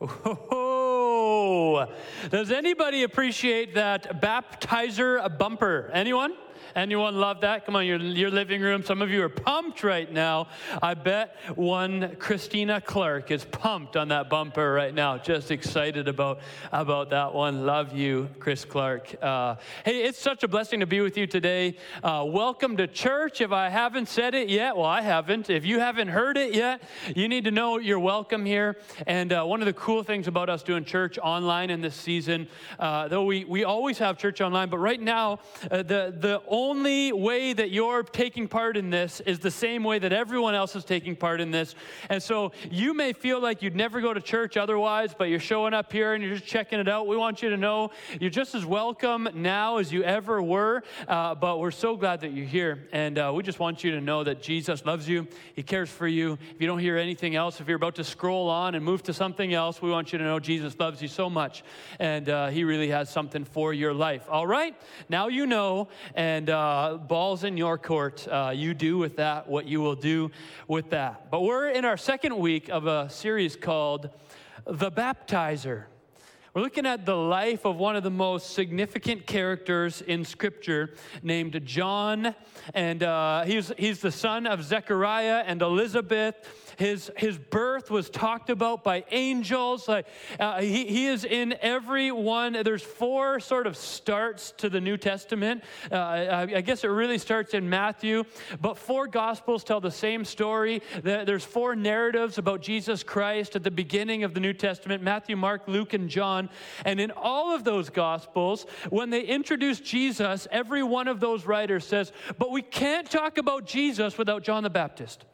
Oh, does anybody appreciate that baptizer bumper? Anyone? Anyone love that? Come on, your, your living room. Some of you are pumped right now. I bet one Christina Clark is pumped on that bumper right now. Just excited about, about that one. Love you, Chris Clark. Uh, hey, it's such a blessing to be with you today. Uh, welcome to church. If I haven't said it yet, well, I haven't. If you haven't heard it yet, you need to know you're welcome here. And uh, one of the cool things about us doing church online in this season, uh, though we, we always have church online, but right now, uh, the, the only way that you're taking part in this is the same way that everyone else is taking part in this. And so you may feel like you'd never go to church otherwise, but you're showing up here and you're just checking it out. We want you to know you're just as welcome now as you ever were, uh, but we're so glad that you're here. And uh, we just want you to know that Jesus loves you, He cares for you. If you don't hear anything else, if you're about to scroll on and move to something else, we want you to know Jesus loves you so much and uh, He really has something for your life. All right? Now you know, and uh, ball's in your court. Uh, you do with that what you will do with that. But we're in our second week of a series called The Baptizer. We're looking at the life of one of the most significant characters in Scripture named John. And uh, he's, he's the son of Zechariah and Elizabeth. His, his birth was talked about by angels. Uh, he, he is in every one. There's four sort of starts to the New Testament. Uh, I, I guess it really starts in Matthew, but four Gospels tell the same story. There's four narratives about Jesus Christ at the beginning of the New Testament Matthew, Mark, Luke, and John. And in all of those Gospels, when they introduce Jesus, every one of those writers says, But we can't talk about Jesus without John the Baptist.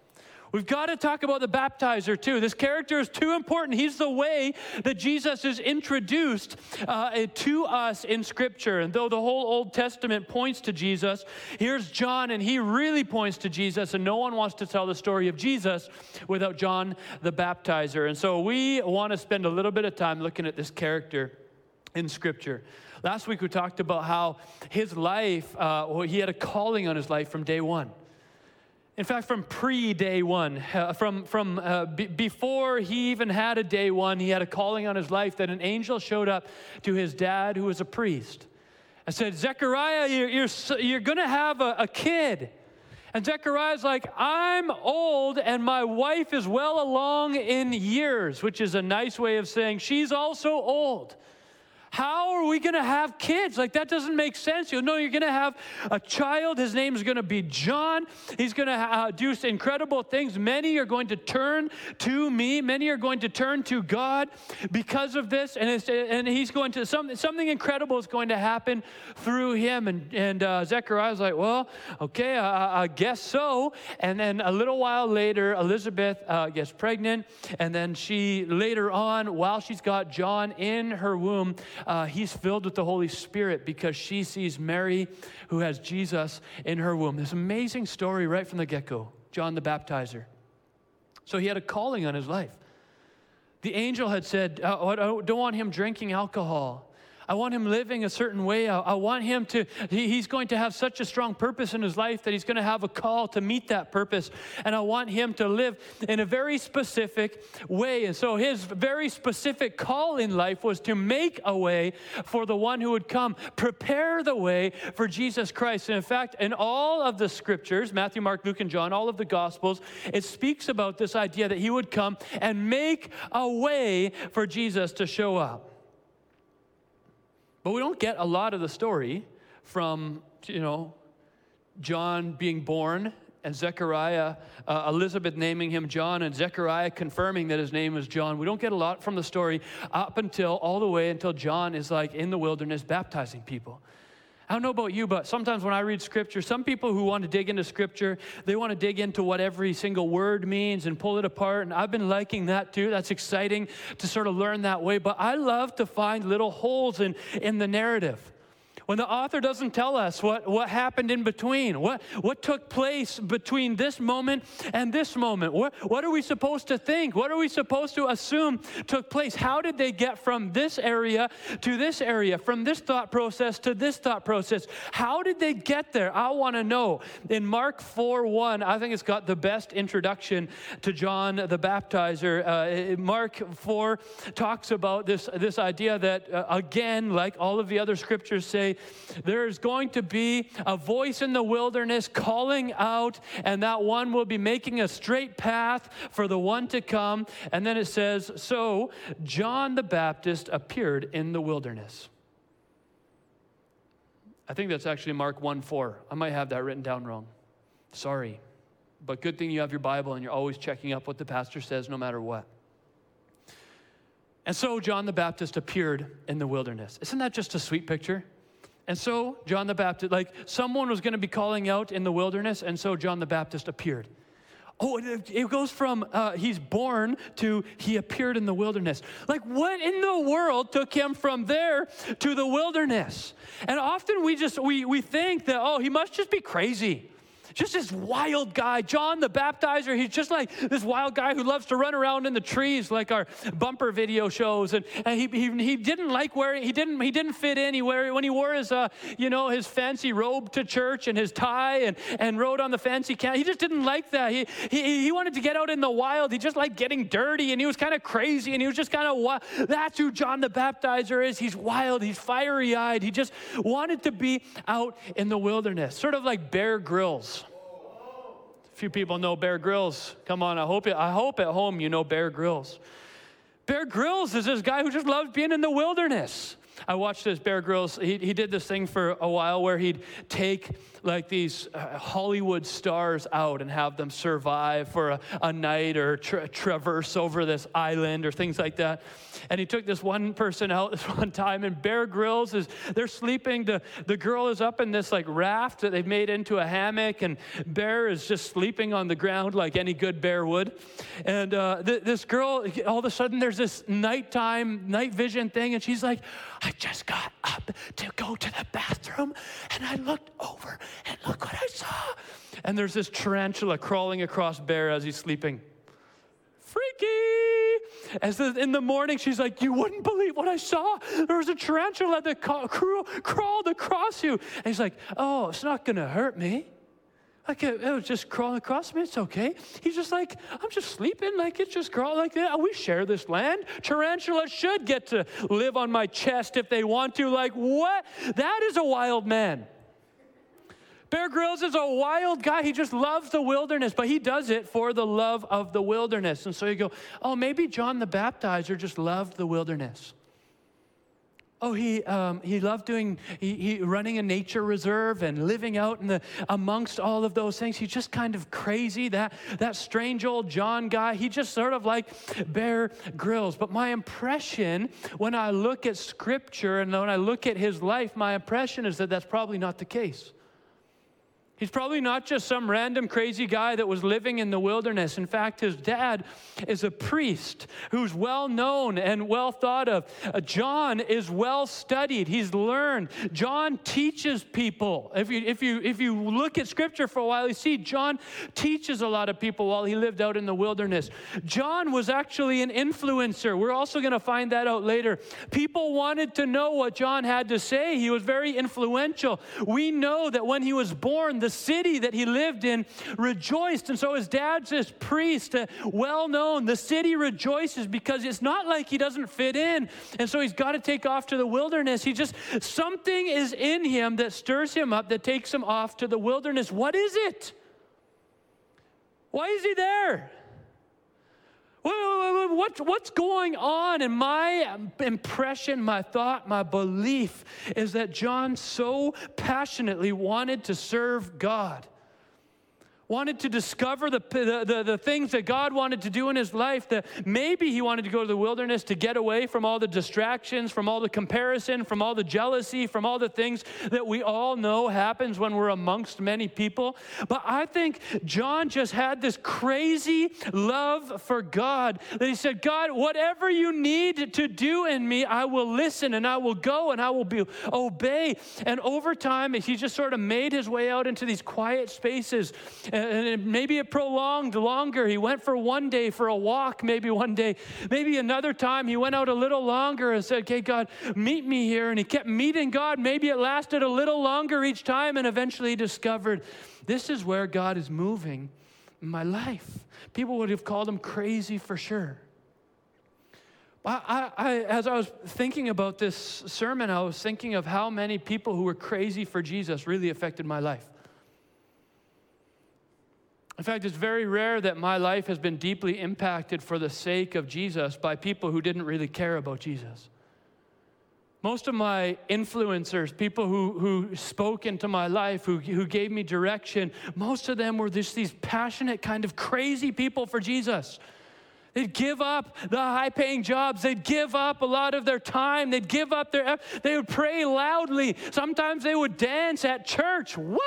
We've got to talk about the baptizer too. This character is too important. He's the way that Jesus is introduced uh, to us in Scripture. And though the whole Old Testament points to Jesus, here's John, and he really points to Jesus. And no one wants to tell the story of Jesus without John the baptizer. And so we want to spend a little bit of time looking at this character in Scripture. Last week we talked about how his life, uh, well, he had a calling on his life from day one. In fact, from pre day one, uh, from, from uh, b- before he even had a day one, he had a calling on his life that an angel showed up to his dad, who was a priest, and said, Zechariah, you're, you're, you're going to have a, a kid. And Zechariah's like, I'm old and my wife is well along in years, which is a nice way of saying she's also old. How are we going to have kids? Like, that doesn't make sense. You know, you're going to have a child. His name is going to be John. He's going to uh, do incredible things. Many are going to turn to me. Many are going to turn to God because of this. And, and he's going to, some, something incredible is going to happen through him. And, and uh, Zechariah's like, well, okay, I, I, guess so. And then a little while later, Elizabeth uh, gets pregnant. And then she, later on, while she's got John in her womb, uh, he's filled with the Holy Spirit because she sees Mary, who has Jesus in her womb. This amazing story right from the get go John the Baptizer. So he had a calling on his life. The angel had said, oh, I don't want him drinking alcohol. I want him living a certain way. I, I want him to, he, he's going to have such a strong purpose in his life that he's going to have a call to meet that purpose. And I want him to live in a very specific way. And so his very specific call in life was to make a way for the one who would come, prepare the way for Jesus Christ. And in fact, in all of the scriptures, Matthew, Mark, Luke, and John, all of the gospels, it speaks about this idea that he would come and make a way for Jesus to show up. But we don't get a lot of the story from, you know, John being born and Zechariah, uh, Elizabeth naming him John, and Zechariah confirming that his name is John. We don't get a lot from the story up until all the way until John is like in the wilderness baptizing people. I don't know about you, but sometimes when I read scripture, some people who want to dig into scripture, they want to dig into what every single word means and pull it apart. And I've been liking that too. That's exciting to sort of learn that way. But I love to find little holes in, in the narrative when the author doesn't tell us what, what happened in between, what, what took place between this moment and this moment. What, what are we supposed to think? What are we supposed to assume took place? How did they get from this area to this area, from this thought process to this thought process? How did they get there? I want to know. In Mark 4 1, I think it's got the best introduction to John the Baptizer. Uh, Mark 4 talks about this, this idea that, uh, again, like all of the other scriptures say, there's going to be a voice in the wilderness calling out, and that one will be making a straight path for the one to come. And then it says, So John the Baptist appeared in the wilderness. I think that's actually Mark 1 4. I might have that written down wrong. Sorry. But good thing you have your Bible and you're always checking up what the pastor says no matter what. And so John the Baptist appeared in the wilderness. Isn't that just a sweet picture? And so John the Baptist, like someone was going to be calling out in the wilderness, and so John the Baptist appeared. Oh, it goes from uh, he's born to he appeared in the wilderness. Like, what in the world took him from there to the wilderness? And often we just we we think that oh, he must just be crazy just this wild guy. John the Baptizer, he's just like this wild guy who loves to run around in the trees like our bumper video shows. And, and he, he, he didn't like wearing, he didn't, he didn't fit in. When he wore his, uh, you know, his fancy robe to church and his tie and, and rode on the fancy cat, he just didn't like that. He, he, he wanted to get out in the wild. He just liked getting dirty and he was kind of crazy and he was just kind of wild. That's who John the Baptizer is. He's wild, he's fiery eyed. He just wanted to be out in the wilderness, sort of like Bear Grylls. Few people know Bear Grylls. Come on, I hope, I hope at home you know Bear Grylls. Bear Grylls is this guy who just loves being in the wilderness. I watched this Bear Grylls. He, he did this thing for a while where he'd take like these uh, Hollywood stars out and have them survive for a, a night or tra- traverse over this island or things like that. And he took this one person out this one time, and Bear Grylls is they're sleeping. The, the girl is up in this like raft that they've made into a hammock, and Bear is just sleeping on the ground like any good bear would. And uh, th- this girl, all of a sudden, there's this nighttime night vision thing, and she's like, I just got up to go to the bathroom, and I looked over and look what I saw. And there's this tarantula crawling across Bear as he's sleeping. Freaky! As the, in the morning, she's like, You wouldn't believe what I saw. There was a tarantula that ca- crawled across you. And he's like, Oh, it's not going to hurt me. Like it, it, was just crawling across me. It's okay. He's just like, I'm just sleeping. Like it's just crawling like that. We share this land. Tarantulas should get to live on my chest if they want to. Like what? That is a wild man. Bear Grylls is a wild guy. He just loves the wilderness, but he does it for the love of the wilderness. And so you go, oh, maybe John the Baptizer just loved the wilderness. Oh, he, um, he loved doing, he, he, running a nature reserve and living out in the, amongst all of those things. He's just kind of crazy. That, that strange old John guy, he just sort of like Bear Grylls. But my impression when I look at scripture and when I look at his life, my impression is that that's probably not the case. He's probably not just some random crazy guy that was living in the wilderness. In fact, his dad is a priest who's well known and well thought of. Uh, John is well studied, he's learned. John teaches people. If you, if, you, if you look at scripture for a while, you see John teaches a lot of people while he lived out in the wilderness. John was actually an influencer. We're also going to find that out later. People wanted to know what John had to say, he was very influential. We know that when he was born, the city that he lived in rejoiced. And so his dad's this priest, uh, well known. The city rejoices because it's not like he doesn't fit in. And so he's got to take off to the wilderness. He just, something is in him that stirs him up, that takes him off to the wilderness. What is it? Why is he there? What, what's going on? And my impression, my thought, my belief is that John so passionately wanted to serve God. Wanted to discover the, the, the, the, things that God wanted to do in his life, that maybe he wanted to go to the wilderness to get away from all the distractions, from all the comparison, from all the jealousy, from all the things that we all know happens when we're amongst many people. But I think John just had this crazy love for God that he said, God, whatever you need to do in me, I will listen and I will go and I will be, obey. And over time, he just sort of made his way out into these quiet spaces and maybe it prolonged longer. He went for one day for a walk, maybe one day. Maybe another time he went out a little longer and said, Okay, God, meet me here. And he kept meeting God. Maybe it lasted a little longer each time, and eventually he discovered this is where God is moving in my life. People would have called him crazy for sure. I, I, as I was thinking about this sermon, I was thinking of how many people who were crazy for Jesus really affected my life. In fact, it's very rare that my life has been deeply impacted for the sake of Jesus by people who didn't really care about Jesus. Most of my influencers, people who, who spoke into my life, who, who gave me direction, most of them were just these passionate, kind of crazy people for Jesus. They'd give up the high paying jobs. They'd give up a lot of their time. They'd give up their, they would pray loudly. Sometimes they would dance at church. What?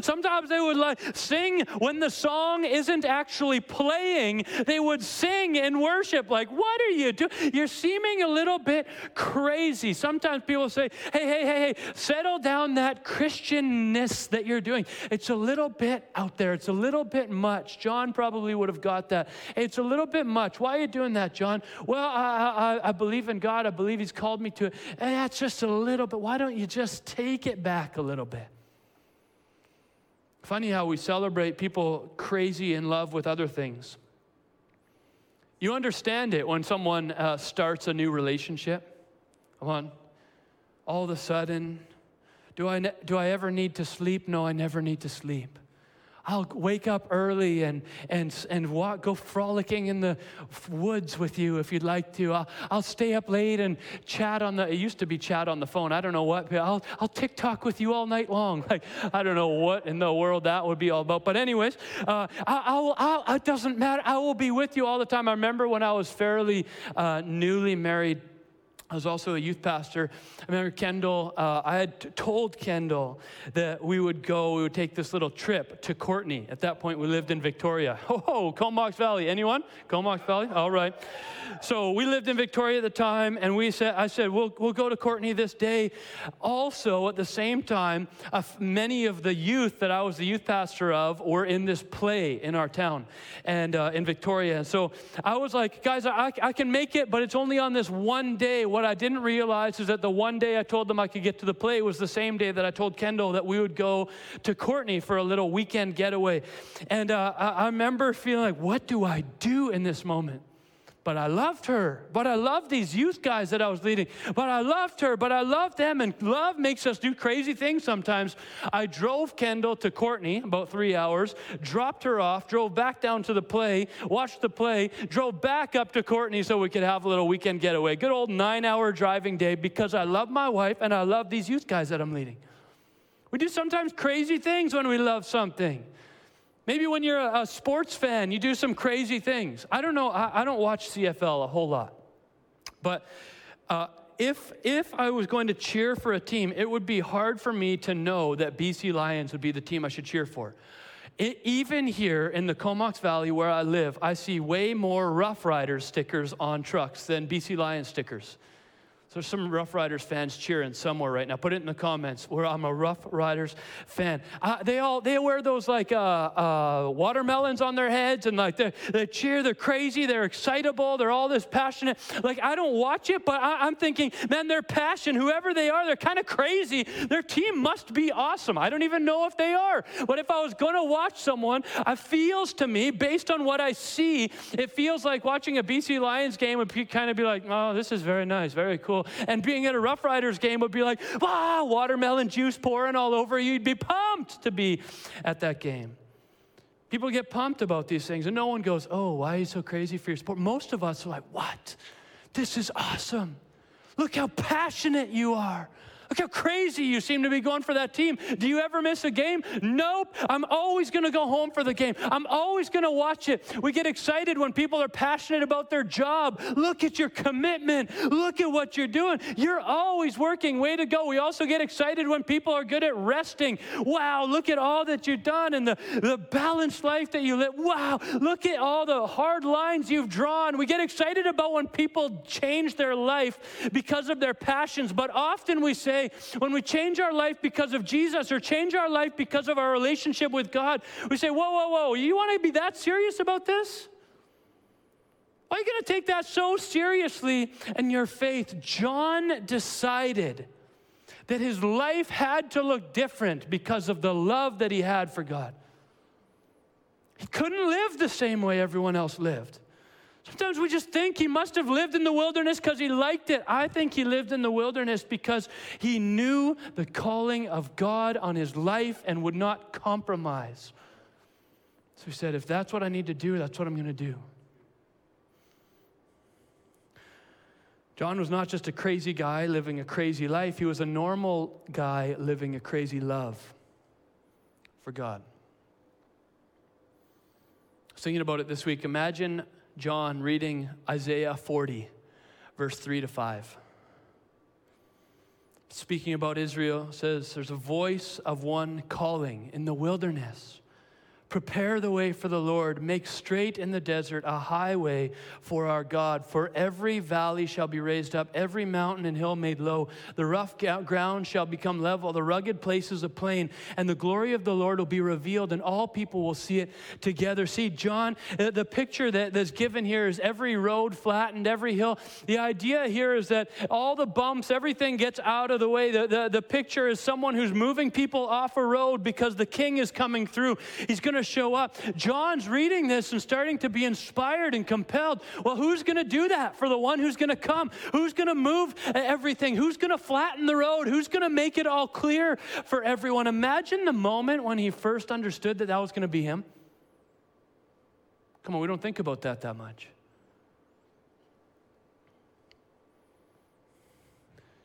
Sometimes they would like sing when the song isn't actually playing. They would sing in worship. Like, what are you doing? You're seeming a little bit crazy. Sometimes people say, hey, hey, hey, hey, settle down that Christianness that you're doing. It's a little bit out there. It's a little bit much. John probably would have got that. It's a little bit much. Why are you doing that, John? Well, I, I, I believe in God. I believe He's called me to it. And that's just a little bit. Why don't you just take it back a little bit? Funny how we celebrate people crazy in love with other things. You understand it when someone uh, starts a new relationship. Come on. All of a sudden, do I, ne- do I ever need to sleep? No, I never need to sleep. I'll wake up early and, and, and walk, go frolicking in the woods with you if you'd like to. I'll, I'll stay up late and chat on the, it used to be chat on the phone. I don't know what, I'll, I'll TikTok with you all night long. Like, I don't know what in the world that would be all about. But, anyways, uh, I, I'll, I'll, it doesn't matter. I will be with you all the time. I remember when I was fairly uh, newly married I was also a youth pastor. I remember Kendall, uh, I had t- told Kendall that we would go, we would take this little trip to Courtenay. At that point, we lived in Victoria. Oh, Comox Valley. Anyone? Comox Valley? All right. So we lived in Victoria at the time, and we said, I said, we'll, we'll go to Courtenay this day. Also, at the same time, uh, many of the youth that I was the youth pastor of were in this play in our town and uh, in Victoria. And so I was like, guys, I, I can make it, but it's only on this one day. What I didn't realize is that the one day I told them I could get to the play was the same day that I told Kendall that we would go to Courtenay for a little weekend getaway. And uh, I, I remember feeling like, what do I do in this moment? But I loved her. But I loved these youth guys that I was leading. But I loved her, but I loved them. And love makes us do crazy things sometimes. I drove Kendall to Courtenay about three hours, dropped her off, drove back down to the play, watched the play, drove back up to Courtenay so we could have a little weekend getaway. Good old nine hour driving day because I love my wife and I love these youth guys that I'm leading. We do sometimes crazy things when we love something. Maybe when you're a, a sports fan, you do some crazy things. I don't know, I, I don't watch CFL a whole lot. But uh, if, if I was going to cheer for a team, it would be hard for me to know that BC Lions would be the team I should cheer for. It, even here in the Comox Valley where I live, I see way more Rough Riders stickers on trucks than BC Lions stickers. So there's some Rough Riders fans cheering somewhere right now. Put it in the comments where I'm a Rough Riders fan. Uh, they all they wear those like uh, uh, watermelons on their heads and like they, they cheer. They're crazy. They're excitable. They're all this passionate. Like I don't watch it, but I, I'm thinking, man, their passion, whoever they are, they're kind of crazy. Their team must be awesome. I don't even know if they are. But if I was going to watch someone, it feels to me, based on what I see, it feels like watching a BC Lions game would be, kind of be like, oh, this is very nice, very cool and being at a Rough Riders game would be like, wow, watermelon juice pouring all over you. You'd be pumped to be at that game. People get pumped about these things, and no one goes, oh, why are you so crazy for your sport? Most of us are like, what? This is awesome. Look how passionate you are. Look how crazy you seem to be going for that team. Do you ever miss a game? Nope. I'm always going to go home for the game. I'm always going to watch it. We get excited when people are passionate about their job. Look at your commitment. Look at what you're doing. You're always working. Way to go. We also get excited when people are good at resting. Wow, look at all that you've done and the, the balanced life that you live. Wow, look at all the hard lines you've drawn. We get excited about when people change their life because of their passions, but often we say, say, when we change our life because of Jesus or change our life because of our relationship with God, we say, whoa, whoa, whoa, you want to be that serious about this? Why are you going to take that so seriously in your faith? John decided that his life had to look different because of the love that he had for God. He couldn't live the same way everyone else lived. Sometimes we just think he must have lived in the wilderness because he liked it. I think he lived in the wilderness because he knew the calling of God on his life and would not compromise. So he said, if that's what I need to do, that's what I'm going to do. John was not just a crazy guy living a crazy life, he was a normal guy living a crazy love for God. I was thinking about it this week. Imagine John reading Isaiah 40, verse 3 to 5. Speaking about Israel, says, There's a voice of one calling in the wilderness Prepare the way for the Lord. Make straight in the desert a highway for our God. For every valley shall be raised up, every mountain and hill made low. The rough ground shall become level, the rugged places a plain, and the glory of the Lord will be revealed, and all people will see it together. See, John, uh, the picture that, that's given here is every road flattened, every hill. The idea here is that all the bumps, everything gets out of the way. The, the, the picture is someone who's moving people off a road because the king is coming through. He's going to show up. John's reading this and starting to be inspired and compelled. Well, who's going to do that for the one who's going to come? Who's going to move everything? Who's going to flatten the road? Who's going to make it all clear for everyone? Imagine the moment when he first understood that that was going to be him. Come on, we don't think about that that much.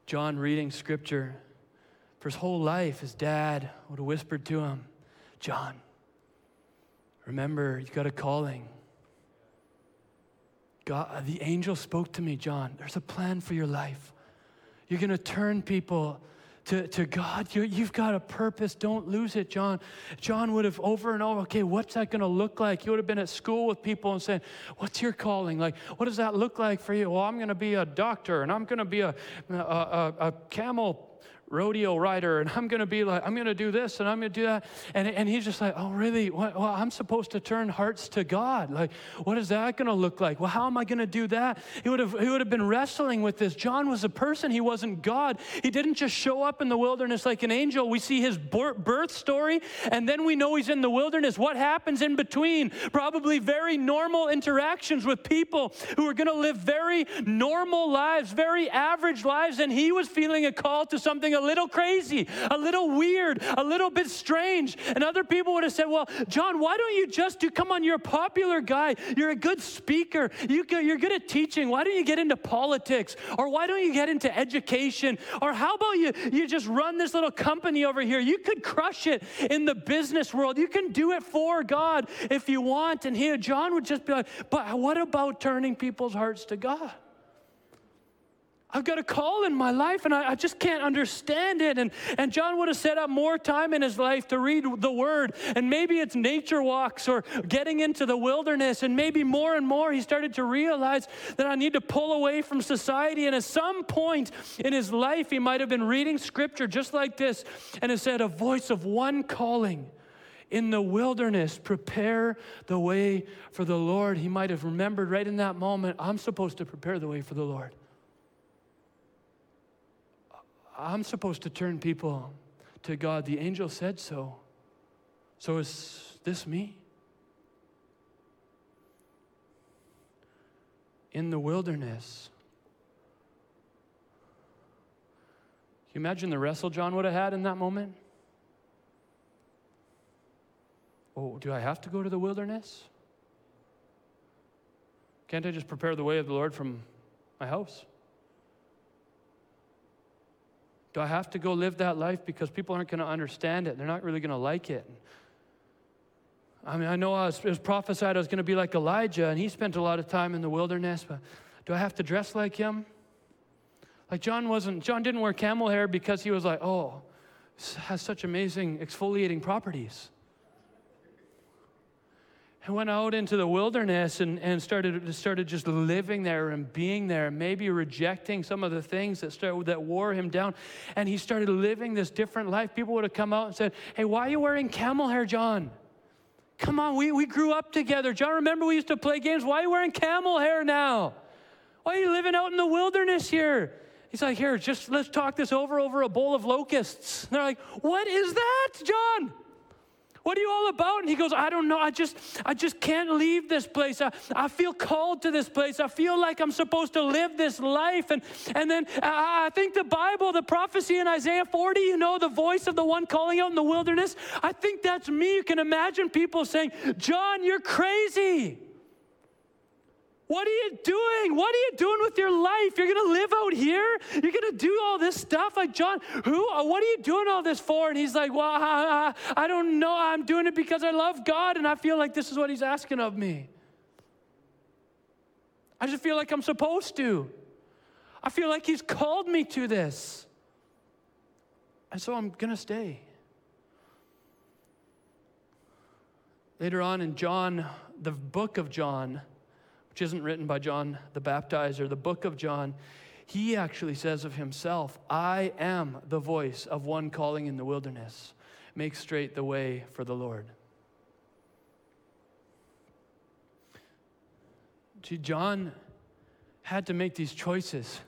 John reading scripture for his whole life, his dad would have whispered to him, John, Remember, you got a calling. God, uh, the angel spoke to me, John. There's a plan for your life. You're going to turn people to, to God. you have got a purpose. Don't lose it, John. John would have over and over, okay, what's that going to look like? He would have been at school with people and saying, What's your calling? Like, what does that look like for you? Well, I'm going to be a doctor and I'm going to be a, a, a, a camel rodeo rider and I'm going to be like, I'm going to do this and I'm going to do that. And, and he's just like, oh, really? What, well, I'm supposed to turn hearts to God. Like, what is that going to look like? Well, how am I going to do that? He would, have, he would have been wrestling with this. John was a person, he wasn't God. He didn't just show up in the wilderness like an angel. We see his birth story and then we know he's in the wilderness. What happens in between? Probably very normal interactions with people who are going to live very normal lives, very average lives. And he was feeling a call to something little crazy, a little weird, a little bit strange. And other people would have said, Well, John, why don't you just do, come on, you're a popular guy. You're a good speaker. You, you're good at teaching. Why don't you get into politics? Or why don't you get into education? Or how about you, you just run this little company over here? You could crush it in the business world. You can do it for God if you want. And here, John would just be like, But what about turning people's hearts to God? I've got a call in my life and I, I, just can't understand it. And, and John would have set up more time in his life to read the word. And maybe it's nature walks or getting into the wilderness. And maybe more and more he started to realize that I need to pull away from society. And at some point in his life, he might have been reading scripture just like this. And it said, A voice of one calling in the wilderness, prepare the way for the Lord. He might have remembered right in that moment, I'm supposed to prepare the way for the Lord. I'm supposed to turn people to God. The angel said so. So is this me? In the wilderness. Can you imagine the wrestle John would have had in that moment? Oh, do I have to go to the wilderness? Can't I just prepare the way of the Lord from my house? Do I have to go live that life because people aren't going to understand it? They're not really going to like it. I mean, I know I was, it was prophesied I was going to be like Elijah, and he spent a lot of time in the wilderness, but do I have to dress like him? Like John wasn't, John didn't wear camel hair because he was like, oh, has such amazing exfoliating properties. I went out into the wilderness and, and started, started just living there and being there, maybe rejecting some of the things that, started, that wore him down. And he started living this different life. People would have come out and said, Hey, why are you wearing camel hair, John? Come on, we, we grew up together. John, remember we used to play games? Why are you wearing camel hair now? Why are you living out in the wilderness here? He's like, Here, just let's talk this over over a bowl of locusts. And they're like, What is that, John? What are you all about? And he goes, I don't know. I just, I just can't leave this place. I, I feel called to this place. I feel like I'm supposed to live this life. And, and then I, I think the Bible, the prophecy in Isaiah 40, you know, the voice of the one calling out in the wilderness, I think that's me. You can imagine people saying, John, you're crazy. What are you doing? What are you doing with your life? You're going to live out here? You're going to do all this stuff? Like, John, who, uh, what are you doing all this for? And he's like, Well, I, I, don't know. I'm doing it because I love God and I feel like this is what he's asking of me. I just feel like I'm supposed to. I feel like he's called me to this. And so I'm going to stay. Later on in John, the book of John, which isn't written by John the Baptizer, the book of John, he actually says of himself, I am the voice of one calling in the wilderness. Make straight the way for the Lord. See, John had to make these choices.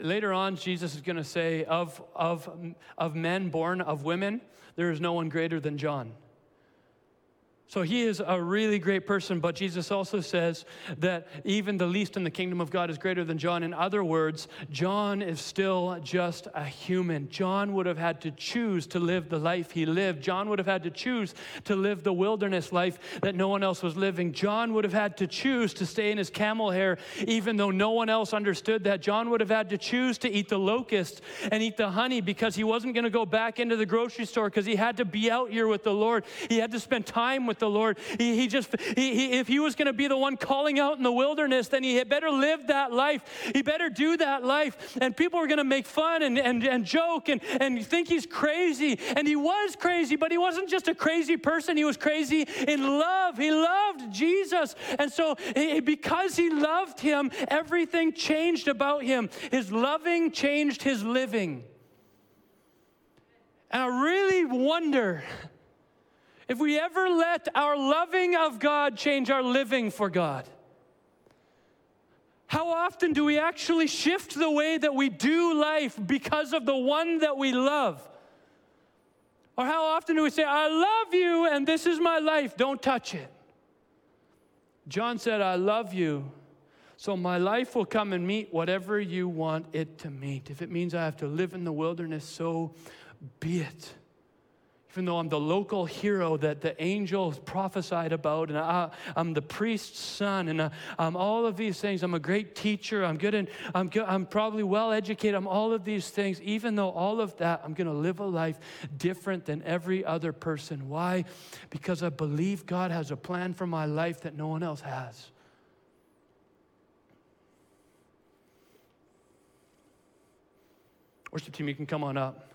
Later on, Jesus is going to say, of, of, of men born of women, there is no one greater than John. So he is a really great person, but Jesus also says that even the least in the kingdom of God is greater than John. In other words, John is still just a human. John would have had to choose to live the life he lived. John would have had to choose to live the wilderness life that no one else was living. John would have had to choose to stay in his camel hair, even though no one else understood that. John would have had to choose to eat the locusts and eat the honey because he wasn't going to go back into the grocery store because he had to be out here with the Lord. He had to spend time with with the Lord. He, he just, he, he, if he was going to be the one calling out in the wilderness, then he had better live that life. He better do that life. And people were going to make fun and, and, and joke and, and think he's crazy. And he was crazy, but he wasn't just a crazy person. He was crazy in love. He loved Jesus. And so, because he loved him, everything changed about him. His loving changed his living. And I really wonder if we ever let our loving of God change our living for God, how often do we actually shift the way that we do life because of the one that we love? Or how often do we say, I love you and this is my life, don't touch it? John said, I love you, so my life will come and meet whatever you want it to meet. If it means I have to live in the wilderness, so be it even though I'm the local hero that the angels prophesied about, and I, am the priest's son, and I, I'm all of these things. I'm a great teacher. I'm good, and I'm good, I'm probably well educated. I'm all of these things. Even though all of that, I'm going to live a life different than every other person. Why? Because I believe God has a plan for my life that no one else has. Worship team, you can come on up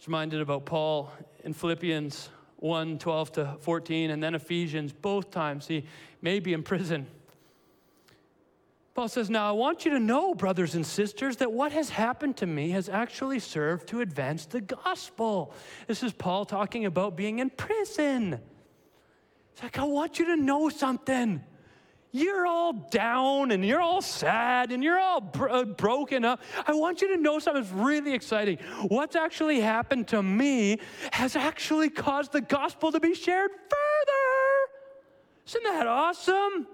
was reminded about Paul in Philippians 1 12 to 14, and then Ephesians, both times he may be in prison. Paul says, Now I want you to know, brothers and sisters, that what has happened to me has actually served to advance the gospel. This is Paul talking about being in prison. It's like, I want you to know something you're all down and you're all sad and you're all bro- uh, broken up. I want you to know something that's really exciting. What's actually happened to me has actually caused the gospel to be shared further. Isn't that awesome?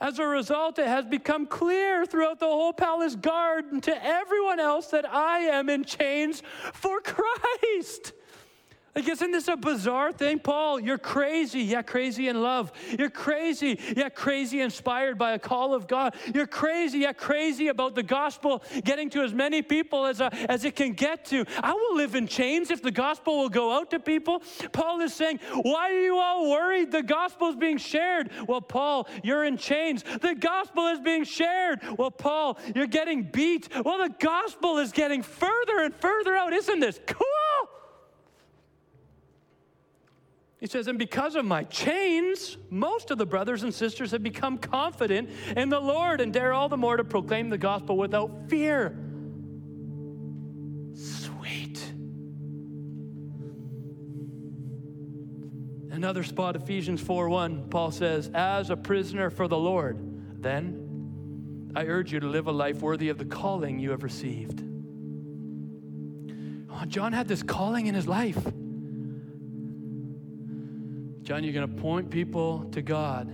As a result, it has become clear throughout the whole palace guard and to everyone else that I am in chains for Christ. Like, isn't this a bizarre thing, Paul? You're crazy. Yeah, crazy in love. You're crazy. Yeah, crazy inspired by a call of God. You're crazy. Yeah, crazy about the gospel getting to as many people as, uh, as it can get to. I will live in chains if the gospel will go out to people. Paul is saying, Why are you all worried? The gospel is being shared. Well, Paul, you're in chains. The gospel is being shared. Well, Paul, you're getting beat. Well, the gospel is getting further and further out. Isn't this cool? He says, and because of my chains, most of the brothers and sisters have become confident in the Lord and dare all the more to proclaim the gospel without fear. Sweet. Another spot, Ephesians 4 1, Paul says, As a prisoner for the Lord, then I urge you to live a life worthy of the calling you have received. Oh, John had this calling in his life. John, you're going to point people to God.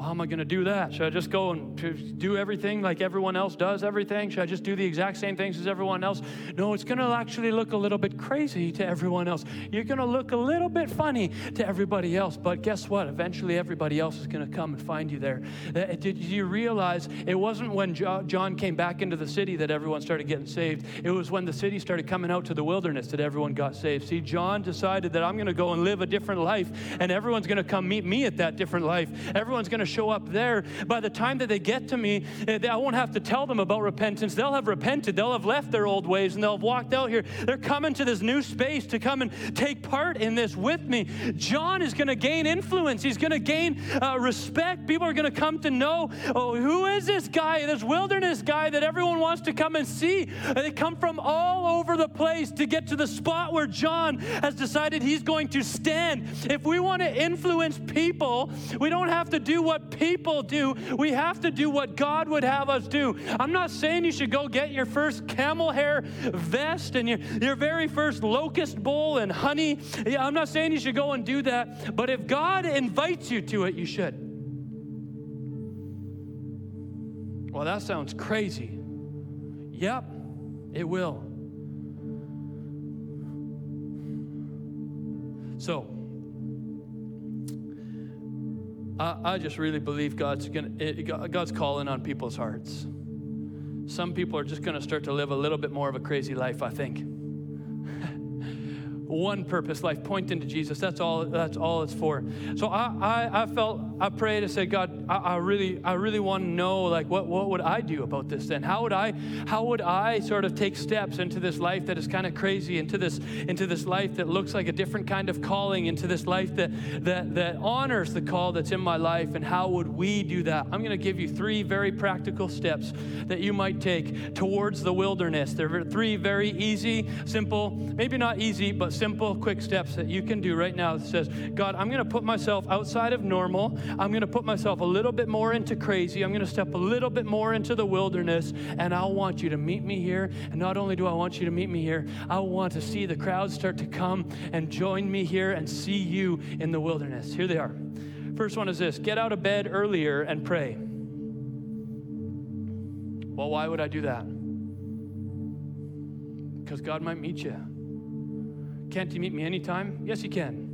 Well, how am I going to do that? Should I just go and do everything like everyone else does everything? Should I just do the exact same things as everyone else? No, it's going to actually look a little bit crazy to everyone else. You're going to look a little bit funny to everybody else. But guess what? Eventually, everybody else is going to come and find you there. Uh, did you realize it wasn't when John came back into the city that everyone started getting saved? It was when the city started coming out to the wilderness that everyone got saved. See, John decided that I'm going to go and live a different life, and everyone's going to come meet me at that different life. Everyone's going to show up there, by the time that they get to me, eh, I won't have to tell them about repentance. They'll have repented, they'll have left their old ways, and they'll have walked out here. They're coming to this new space to come and take part in this with me. John is going to gain influence, he's going to gain uh, respect. People are going to come to know oh, who is this guy, this wilderness guy that everyone wants to come and see. They come from all over the place to get to the spot where John has decided he's going to stand. If we want to influence people, we don't have to do what what people do. We have to do what God would have us do. I'm not saying you should go get your first camel hair vest and your, your very first locust bowl and honey. I'm not saying you should go and do that. But if God invites you to it, you should. Well, that sounds crazy. Yep, it will. So, I, I just really believe God's gonna God's calling on people's hearts. Some people are just going to start to live a little bit more of a crazy life, I think one purpose life, pointing to Jesus. That's all. That's all it's for. So I, I, I felt I prayed. I said, God, I, I really, I really want to know, like, what, what would I do about this? Then how would I, how would I sort of take steps into this life that is kind of crazy, into this, into this life that looks like a different kind of calling, into this life that that that honors the call that's in my life, and how would we do that? I'm going to give you three very practical steps that you might take towards the wilderness. There are three very easy, simple, maybe not easy, but simple, quick steps that you can do right now that says, God, I'm going to put myself outside of normal. I'm going to put myself a little bit more into crazy. I'm going to step a little bit more into the wilderness, and I want you to meet me here. And not only do I want you to meet me here, I want to see the crowds start to come and join me here and see you in the wilderness. Here they are. First one is this get out of bed earlier and pray. Well, why would I do that? Because God might meet you. Can't He meet me anytime? Yes, He can.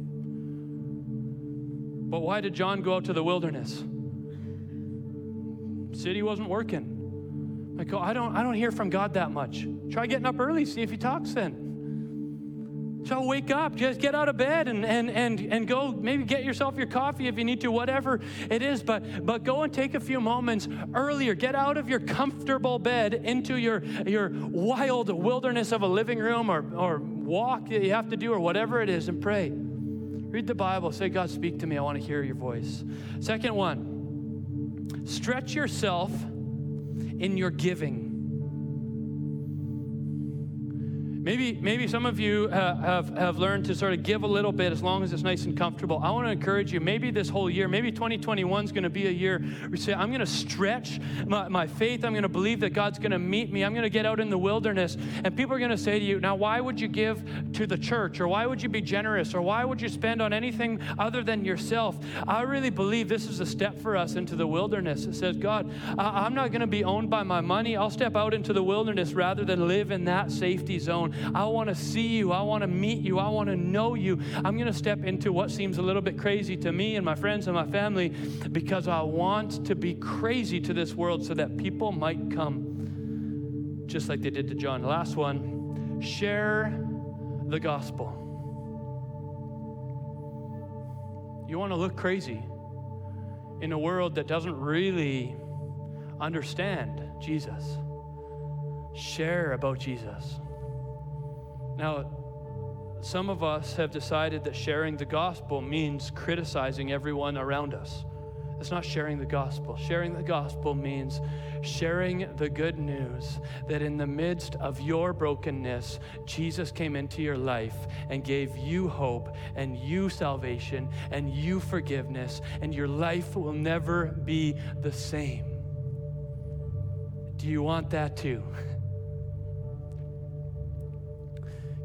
But why did John go out to the wilderness? City wasn't working. I go, oh, I don't, I don't hear from God that much. Try getting up early, see if He talks then. So wake up, just get out of bed and, and, and, and go maybe get yourself your coffee if you need to, whatever it is. But, but go and take a few moments earlier. Get out of your comfortable bed into your, your wild wilderness of a living room or, or walk that you have to do or whatever it is and pray. Read the Bible. Say, God, speak to me. I want to hear your voice. Second one, stretch yourself in your giving. Maybe, maybe some of you uh, have, have learned to sort of give a little bit as long as it's nice and comfortable. I want to encourage you, maybe this whole year, maybe 2021 is going to be a year where you say, I'm going to stretch my, my faith. I'm going to believe that God's going to meet me. I'm going to get out in the wilderness. And people are going to say to you, now, why would you give to the church? Or why would you be generous? Or why would you spend on anything other than yourself? I really believe this is a step for us into the wilderness. It says, God, I, I'm not going to be owned by my money. I'll step out into the wilderness rather than live in that safety zone. I want to see you. I want to meet you. I want to know you. I'm going to step into what seems a little bit crazy to me and my friends and my family because I want to be crazy to this world so that people might come just like they did to John. Last one share the gospel. You want to look crazy in a world that doesn't really understand Jesus. Share about Jesus. Now, some of us have decided that sharing the gospel means criticizing everyone around us. It's not sharing the gospel. Sharing the gospel means sharing the good news that in the midst of your brokenness, Jesus came into your life and gave you hope and you salvation and you forgiveness, and your life will never be the same. Do you want that too?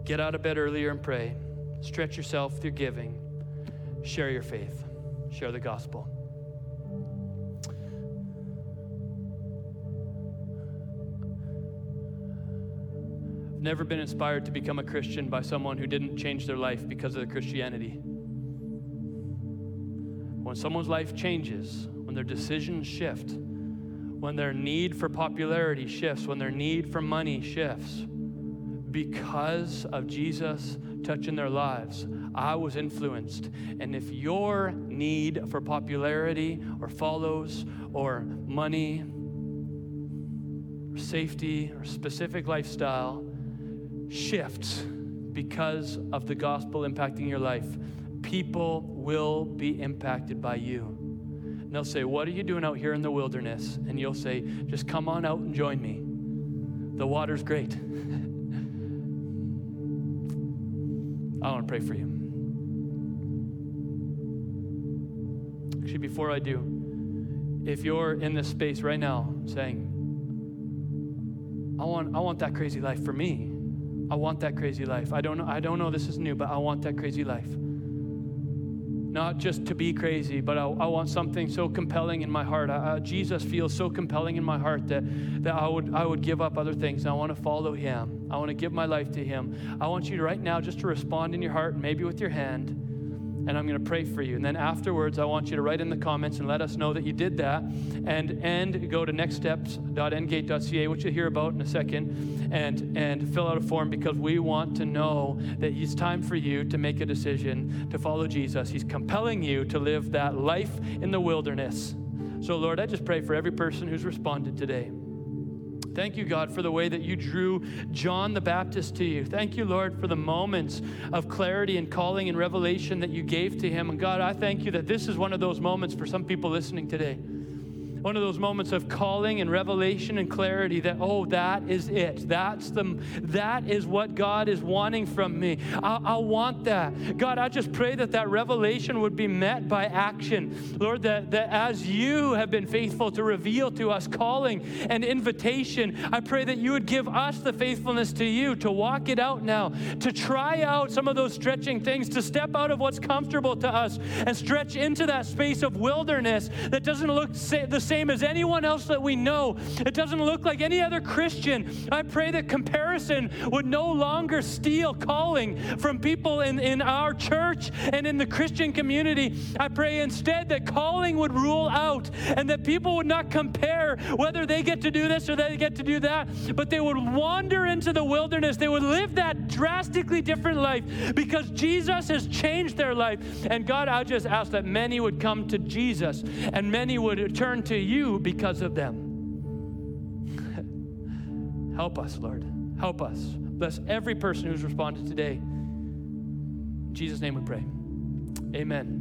Get out of bed earlier and pray. Stretch yourself through giving. Share your faith. Share the gospel. I've never been inspired to become a Christian by someone who didn't change their life because of Christianity. When someone's life changes, when their decisions shift, when their need for popularity shifts, when their need for money shifts, because of Jesus touching their lives, I was influenced. And if your need for popularity or follows or money or safety or specific lifestyle shifts because of the gospel impacting your life, people will be impacted by you. And they'll say, What are you doing out here in the wilderness? And you'll say, Just come on out and join me. The water's great. I want to pray for you. Actually, before I do, if you're in this space right now saying, I want, I want that crazy life for me. I want that crazy life. I don't I don't know this is new, but I want that crazy life not just to be crazy, but I, I want something so compelling in my heart. I, Jesus feels so compelling in my heart that, that I, would, I would give up other things. I want to follow him. I want to give my life to him. I want you right now just to respond in your heart, maybe with your hand and I'm going to pray for you. And then afterwards, I want you to write in the comments and let us know that you did that. And and go to nextsteps.endgate.ca, which you'll hear about in a second, and and fill out a form because we want to know that it's time for you to make a decision to follow Jesus. He's compelling you to live that life in the wilderness. So, Lord, I just pray for every person who's responded today. Thank you, God, for the way that you drew John the Baptist to you. Thank you, Lord, for the moments of clarity and calling and revelation that you gave to him. And God, I thank you that this is one of those moments for some people listening today one of those moments of calling and revelation and clarity that oh that is it. That's the that is what god is wanting from me. I, I, want that. God i just pray that that revelation would be met by action. Lord that, that as you have been faithful to reveal to us calling and invitation i pray that you would give us the faithfulness to you to walk it out now to try out some of those stretching things to step out of what's comfortable to us and stretch into that space of wilderness that doesn't look the same same as anyone else that we know. It doesn't look like any other Christian. I pray that comparison would no longer steal calling from people in, in our church and in the Christian community. I pray instead that calling would rule out and that people would not compare whether they get to do this or they get to do that, but they would wander into the wilderness. They would live that drastically different life because Jesus has changed their life. And God, I just ask that many would come to Jesus and many would turn to you because of them. Help us, Lord. Help us. Bless every person who's responded today. In Jesus' name we pray. Amen.